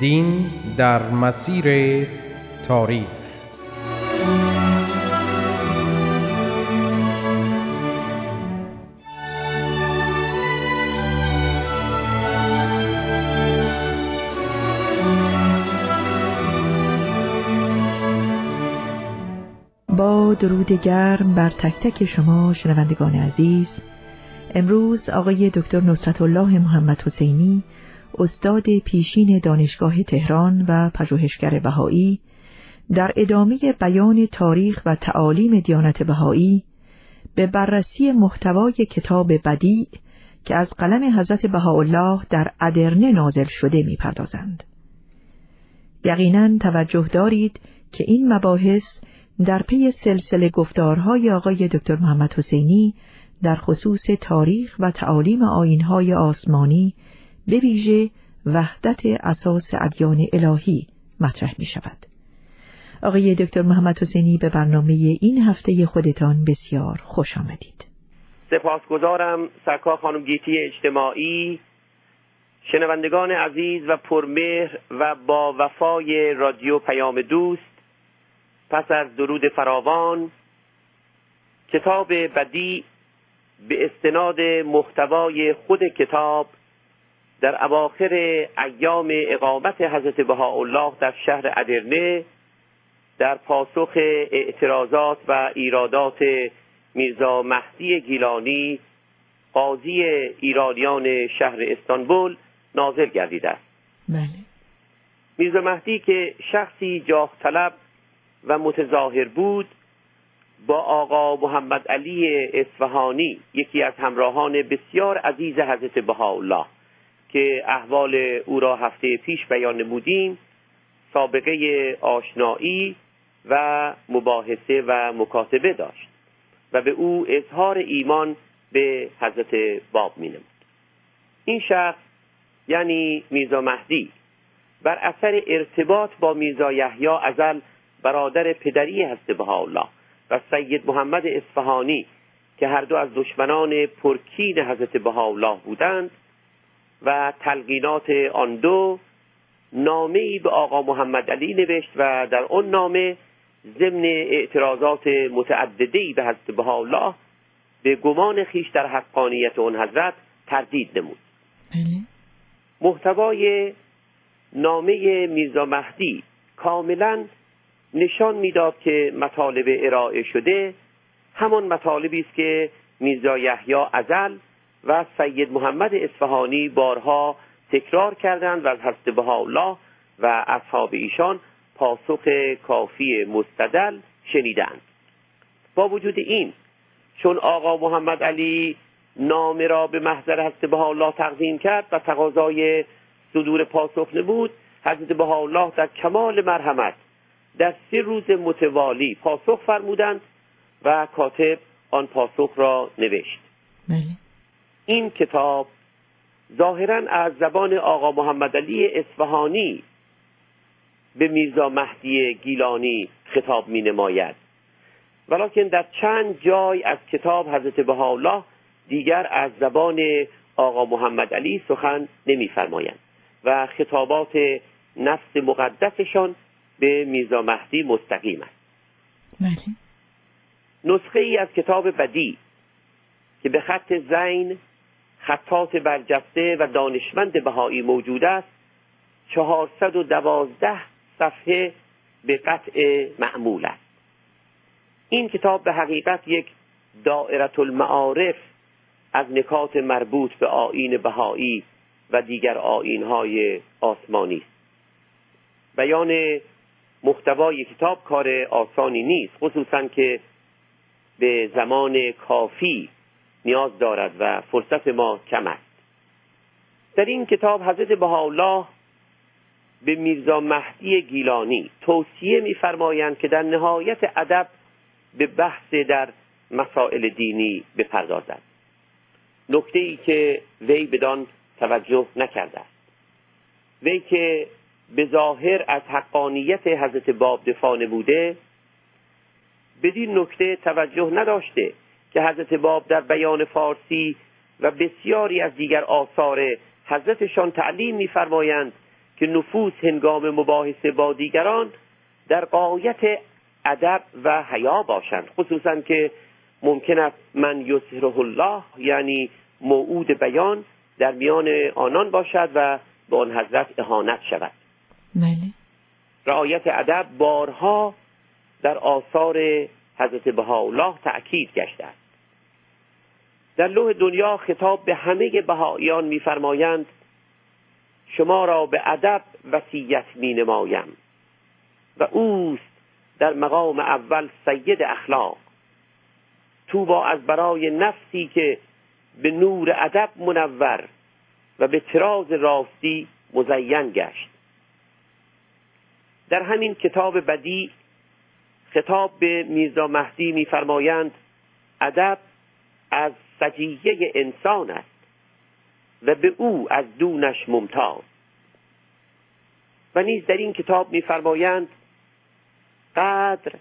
دین در مسیر تاریخ. با درود گرم بر تک تک شما شنوندگان عزیز امروز آقای دکتر نصرت الله محمد حسینی استاد پیشین دانشگاه تهران و پژوهشگر بهایی در ادامه بیان تاریخ و تعالیم دیانت بهایی به بررسی محتوای کتاب بدیع که از قلم حضرت بهاءالله در ادرنه نازل شده می‌پردازند. یقینا توجه دارید که این مباحث در پی سلسله گفتارهای آقای دکتر محمد حسینی در خصوص تاریخ و تعالیم آینهای آسمانی به ویژه وحدت اساس ادیان الهی مطرح می شود. آقای دکتر محمد حسینی به برنامه این هفته خودتان بسیار خوش آمدید. سپاسگزارم سرکار خانم گیتی اجتماعی شنوندگان عزیز و پرمهر و با وفای رادیو پیام دوست پس از درود فراوان کتاب بدی به استناد محتوای خود کتاب در اواخر ایام اقامت حضرت بهاءالله در شهر ادرنه در پاسخ اعتراضات و ایرادات میرزا مهدی گیلانی قاضی ایرانیان شهر استانبول نازل گردیده است بله. میرزا مهدی که شخصی جاه طلب و متظاهر بود با آقا محمد علی اصفهانی یکی از همراهان بسیار عزیز حضرت بهاءالله که احوال او را هفته پیش بیان نمودیم سابقه آشنایی و مباحثه و مکاتبه داشت و به او اظهار ایمان به حضرت باب می نمود. این شخص یعنی میرزا مهدی بر اثر ارتباط با میرزا یحیی ازل برادر پدری حضرت بهاءالله و سید محمد اصفهانی که هر دو از دشمنان پرکین حضرت بهاءالله بودند و تلقینات آن دو نامه ای به آقا محمد علی نوشت و در آن نامه ضمن اعتراضات متعددی به حضرت بهاءالله به گمان خیش در حقانیت آن حضرت تردید نمود بله. محتوای نامه میرزا مهدی کاملا نشان می‌داد که مطالب ارائه شده همان مطالبی است که میرزا یحیی ازل و سید محمد اصفهانی بارها تکرار کردند و از حضرت الله و اصحاب ایشان پاسخ کافی مستدل شنیدند با وجود این چون آقا محمد علی نامه را به محضر حضرت الله تقدیم کرد و تقاضای صدور پاسخ نبود حضرت الله در کمال مرحمت در سه روز متوالی پاسخ فرمودند و کاتب آن پاسخ را نوشت بله. این کتاب ظاهرا از زبان آقا محمد علی اصفهانی به میرزا مهدی گیلانی خطاب می نماید ولیکن در چند جای از کتاب حضرت بهاءالله دیگر از زبان آقا محمد علی سخن نمیفرمایند و خطابات نفس مقدسشان به میرزا مهدی مستقیم است بله. نسخه ای از کتاب بدی که به خط زین خطات برجسته و دانشمند بهایی موجود است. چهارصد و دوازده صفحه به قطع معمول است. این کتاب به حقیقت یک دائرت المعارف از نکات مربوط به آین بهایی و دیگر آینهای آسمانی است. بیان محتوای کتاب کار آسانی نیست خصوصا که به زمان کافی نیاز دارد و فرصت ما کم است. در این کتاب حضرت بهاءالله به میرزا مهدی گیلانی توصیه میفرمایند که در نهایت ادب به بحث در مسائل دینی بپردازد. نکته ای که وی بدان توجه نکرده است. وی که به ظاهر از حقانیت حضرت باب دفاع بوده بدین نکته توجه نداشته. که حضرت باب در بیان فارسی و بسیاری از دیگر آثار حضرتشان تعلیم میفرمایند که نفوس هنگام مباحثه با دیگران در قایت ادب و حیا باشند. خصوصا که ممکن است من یسره الله یعنی موعود بیان در میان آنان باشد و به آن حضرت اهانت شود. بله. رعایت ادب بارها در آثار حضرت بهاءالله تأکید گشته است. در لوح دنیا خطاب به همه بهاییان میفرمایند شما را به ادب وصیت می نمایم و اوست در مقام اول سید اخلاق. تو با از برای نفسی که به نور ادب منور و به تراز راستی مزین گشت. در همین کتاب بدی خطاب به میرزا مهدی میفرمایند ادب از سجیه انسان است و به او از دونش ممتاز. و نیز در این کتاب میفرمایند قدر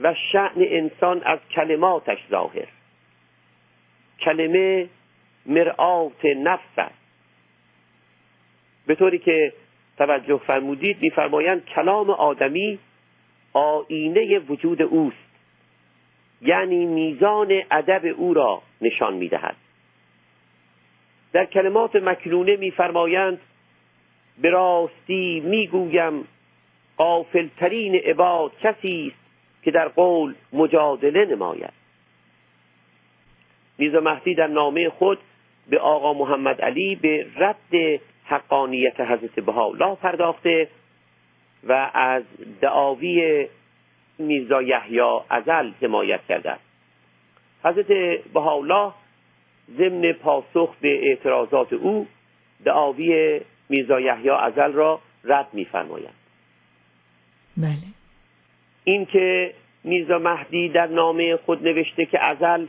و شعن انسان از کلماتش ظاهر. کلمه مرآت نفس است. به طوری که توجه فرمودید میفرمایند کلام آدمی آینه وجود اوست یعنی میزان ادب او را نشان می‌دهد. در کلمات مکنونه میفرمایند به راستی می‌گویم قافلترین عباد کسی است که در قول مجادله نماید. میرزا مهدی در نامه خود به آقا محمد علی به رد حقانیت حضرت بهاءالله پرداخته و از دعاوی میرزا یحیی ازل حمایت کرده حضرت بهاءالله ضمن پاسخ به اعتراضات او دعاوی میرزا یحیی ازل را رد میفرمایند بله. اینکه میرزا مهدی در نامه خود نوشته که ازل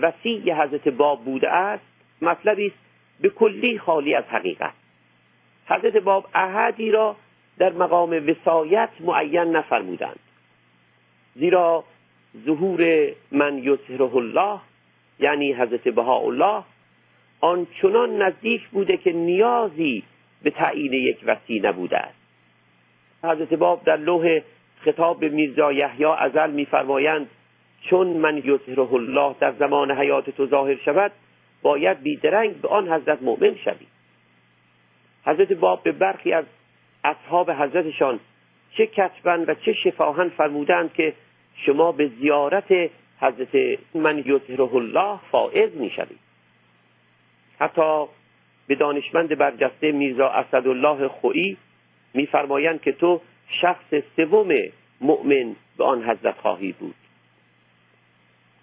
وسیع حضرت باب بوده است مطلبی است به کلی خالی از حقیقت. حضرت باب احدی را در مقام وسایت معین نفرمودند. زیرا ظهور من یظهره الله یعنی حضرت بهاءالله آنچنان نزدیک بوده که نیازی به تعیین یک وسیع نبوده است. حضرت باب در لوح خطاب به میرزا یحیی ازل میفرمایند چون من یظهره الله در زمان حیات تو ظاهر شود باید بیدرنگ به آن حضرت مؤمن شوی. حضرت باب به برخی از اصحاب حضرتشان چه کتبن و چه شفاهن فرمودند که شما به زیارت حضرت من یظهره الله فائز می‌شوید. حتی به دانشمند برجسته میرزا اسدالله خویی میفرمایند که تو شخص سوم مؤمن به آن حضرت خواهی بود.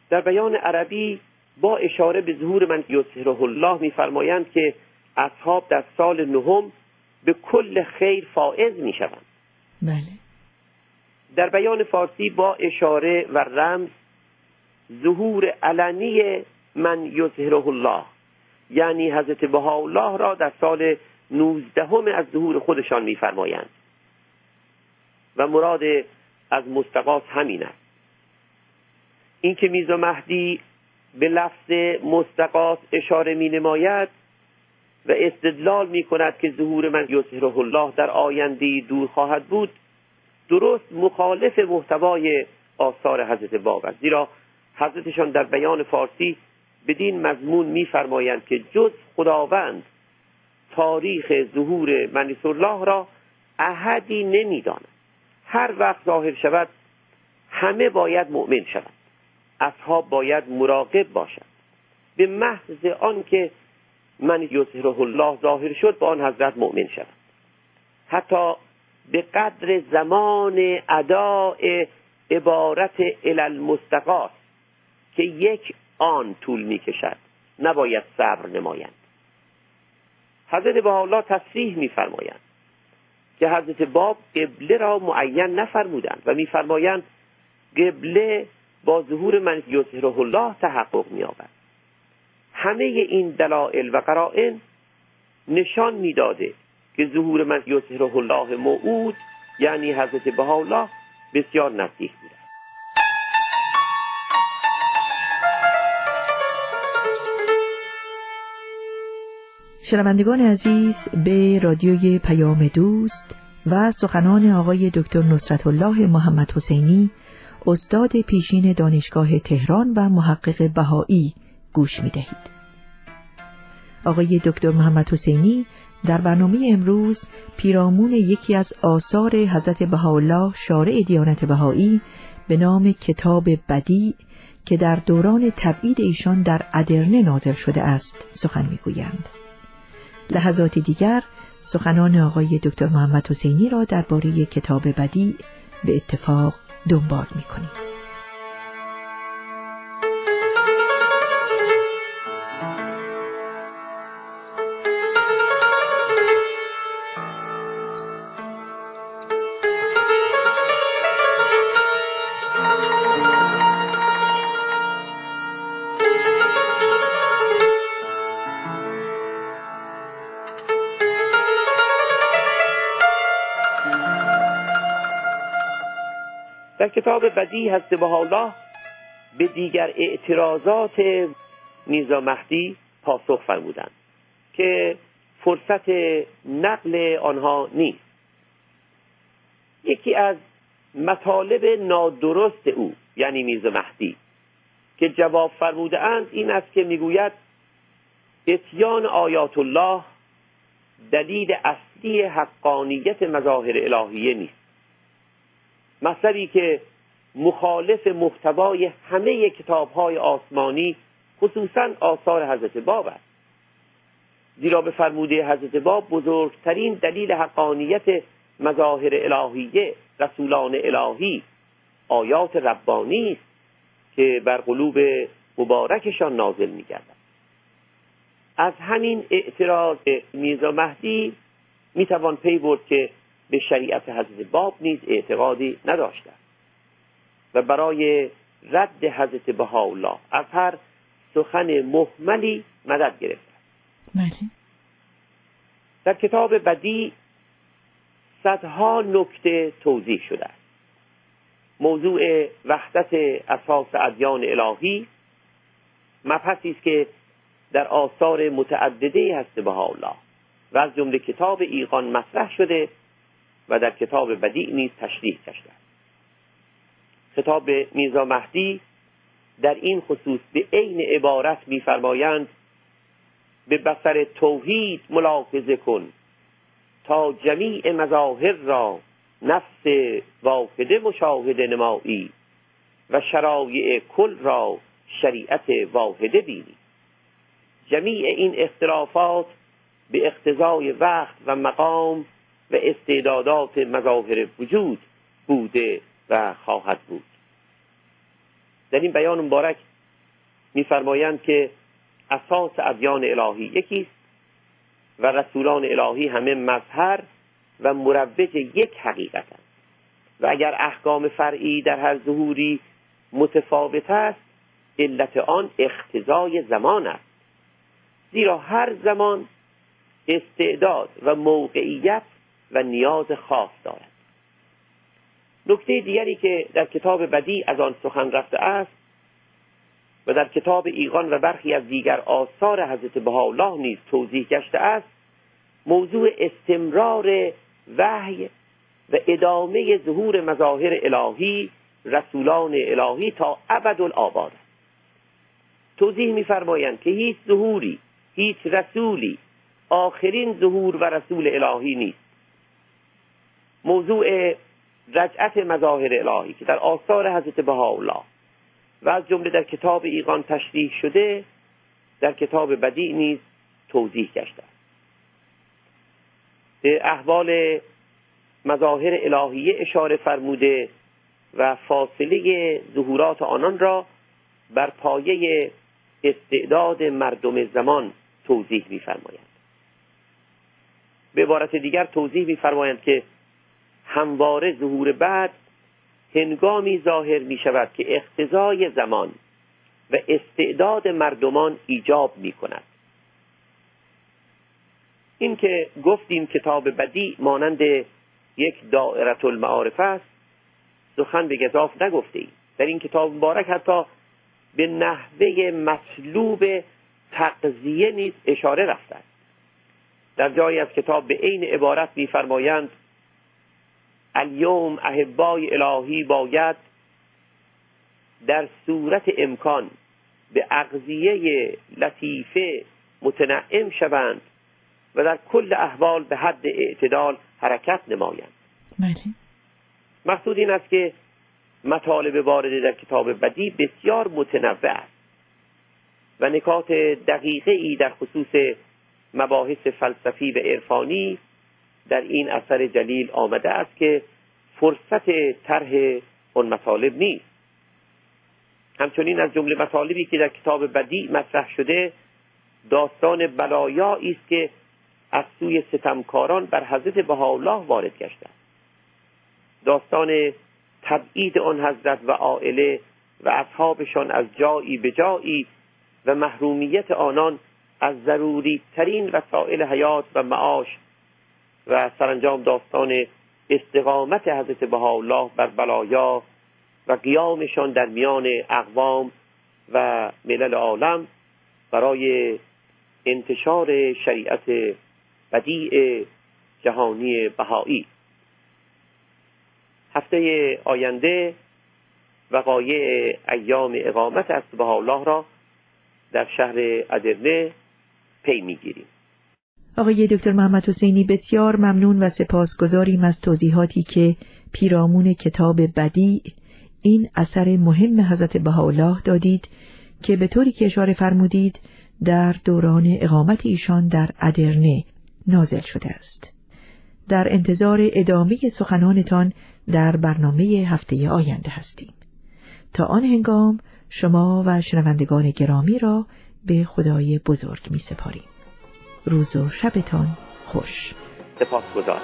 در بیان عربی با اشاره به ظهور من یظهره الله میفرمایند که اصحاب در سال نهم به کل خیر فائز می‌شوند. بله. در بیان فارسی با اشاره و رمز ظهور علنی من یظهره الله یعنی حضرت بهاءالله را در سال نوزدهم از ظهور خودشان میفرمایند. و مراد از مستقاس همین است. اینکه میزا مهدی به لفظ مستقاس اشاره می نماید و استدلال می کند که ظهور من یظهره الله در آینده دور خواهد بود درست مخالف محتوای آثار حضرت باب است. زیرا حضرتشان در بیان فارسی بدین مضمون میفرمایند که جز خداوند تاریخ ظهور منیس الله را احدی نمی‌داند. هر وقت ظاهر شود همه باید مؤمن شوند. اصحاب باید مراقب باشند. به محض آنکه من یظهره الله ظاهر شد با آن حضرت مؤمن شود حتی به قدر زمان اداء عبارت المستقاس که یک آن طول می کشد نباید صبر نمایند. حضرت با الله تصریح میفرمایند که حضرت باب قبله را معین نفرمودند و میفرمایند قبله با ظهور من یظهره الله تحقق مییابد. همه این دلایل و قرائن نشان می‌داده که ظهور من یظهره الله موعود یعنی حضرت بهاءالله بسیار نزدیک بوده شنوندگان عزیز به رادیوی پیام دوست و سخنان آقای دکتر نصرت الله محمد حسینی استاد پیشین دانشگاه تهران و محقق بهایی گوش می دهید. آقای دکتر محمد حسینی در برنامه امروز پیرامون یکی از آثار حضرت بهاءالله شارع دیانت بهایی به نام کتاب بدی که در دوران تبعید ایشان در ادرنه نازل شده است سخن می‌گویند. لحظات دیگر سخنان آقای دکتر محمد حسینی را درباره کتاب بدی به اتفاق دنبال می‌کنیم. در کتاب بدی هست حالا به دیگر اعتراضات میزا مهدی پاسخ فرمودند که فرصت نقل آنها نیست. یکی از مطالب نادرست او یعنی میزا مهدی که جواب فرموده اند این است که می‌گوید اتیان آیات الله دلیل اصلی حقانیت مظاهر الهیه نیست. مطلبی که مخالف محتوای همه کتاب های آسمانی خصوصا آثار حضرت باب است. زیرا به فرموده حضرت باب بزرگترین دلیل حقانیت مظاهر الهیه رسولان الهی آیات ربانی است که بر قلوب مبارکشان نازل میگردد. از همین اعتراض میرزا مهدی می‌توان پی برد که به شریعت حضرت باب نیز اعتقادی نداشته و برای رد حضرت بهاءالله از هر سخن محملی مدد گرفته بله. در کتاب بدی صدها نکته توضیح شده است. موضوع وحدت اساس ادیان الهی مبحثی است که در آثار متعدده هست بهاءالله و از جمله کتاب ایقان مطرح شده و در کتاب بدیع نیز تشریح کرده کتاب میرزا مهدی در این خصوص به عین عبارت میفرمایند به بسر توحید ملاحظه کن تا جمیع مظاهر را نفس واحده مشاهده نمایی و شرایع کل را شریعت واحده بینی. جمیع این اختلافات به اقتضای وقت و مقام و استعدادات مظاهر وجود بوده و خواهد بود. در این بیان مبارک میفرمایند که اساس ادیان الهی یکی است و رسولان الهی همه مظهر و مروج یک حقیقتند و اگر احکام فرعی در هر ظهوری متفاوت است علت آن اختزای زمان است. زیرا هر زمان استعداد و موقعیت و نیاز خاص دارد. نکته دیگری که در کتاب بدی از آن سخن رفته است و در کتاب ایقان و برخی از دیگر آثار حضرت بهاءالله نیز توضیح گشته است موضوع استمرار وحی و ادامه ظهور مظاهر الهی رسولان الهی تا ابد الآباد توضیح میفرمایند که هیچ ظهوری هیچ رسولی آخرین ظهور و رسول الهی نیست. موضوع رجعت مظاهر الهی که در آثار حضرت بهاءالله و از جمله در کتاب ایقان تشریح شده در کتاب بدیع نیز توضیح گشته. به احوال مظاهر الهیه اشاره فرموده و فاصله ظهورات آنان را بر پایه استعداد مردم زمان توضیح می‌فرمایند. به عبارت دیگر توضیح میفرمایند که همواره ظهور بعد هنگامی ظاهر می شود که اقتضای زمان و استعداد مردمان ایجاب می کند این که گفتیم کتاب بدی مانند یک دائرت المعارف است سخن به گذاف نگفته ایم در این کتاب مبارک حتی به نحوه مطلوب تقضیه نیز اشاره رفته در جایی از کتاب به عین عبارت میفرمایند الیوم احبای الهی باید در صورت امکان به اغذیه لطیفه متنعم شوند و در کل احوال به حد اعتدال حرکت نمایند. بله. مقصود این است که مطالب وارده در کتاب بدی بسیار متنوع است و نکات دقیقه ای در خصوص مباحث فلسفی و عرفانی در این اثر جلیل آمده است که فرصت طرح اون مطالب نیست. همچنین از جمله مطالبی که در کتاب بدی مطرح شده داستان بلایایی است که از سوی ستمکاران بر حضرت بهاءالله وارد گشته. داستان تبعید آن حضرت و عائله و اصحابشان از جایی به جایی و محرومیت آنان از ضروری ترین وسایل حیات و معاش و سرانجام داستان استقامت حضرت بهاءالله بر بلایا و قیامشان در میان اقوام و ملل عالم برای انتشار شریعت بدیع جهانی بهایی. هفته آینده وقایع ایام اقامت از الله را در شهر ادرنه پی می‌گیریم. آقای دکتر محمد حسینی بسیار ممنون و سپاسگزاریم از توضیحاتی که پیرامون کتاب بدی این اثر مهم حضرت بهاءالله دادید که به طوری که اشاره فرمودید در دوران اقامت ایشان در ادرنه نازل شده است. در انتظار ادامه سخنانتان در برنامه هفته آینده هستیم. تا آن هنگام شما و شنوندگان گرامی را به خدای بزرگ می سپاریم. روز و شبتان خوش. سپاس گذارم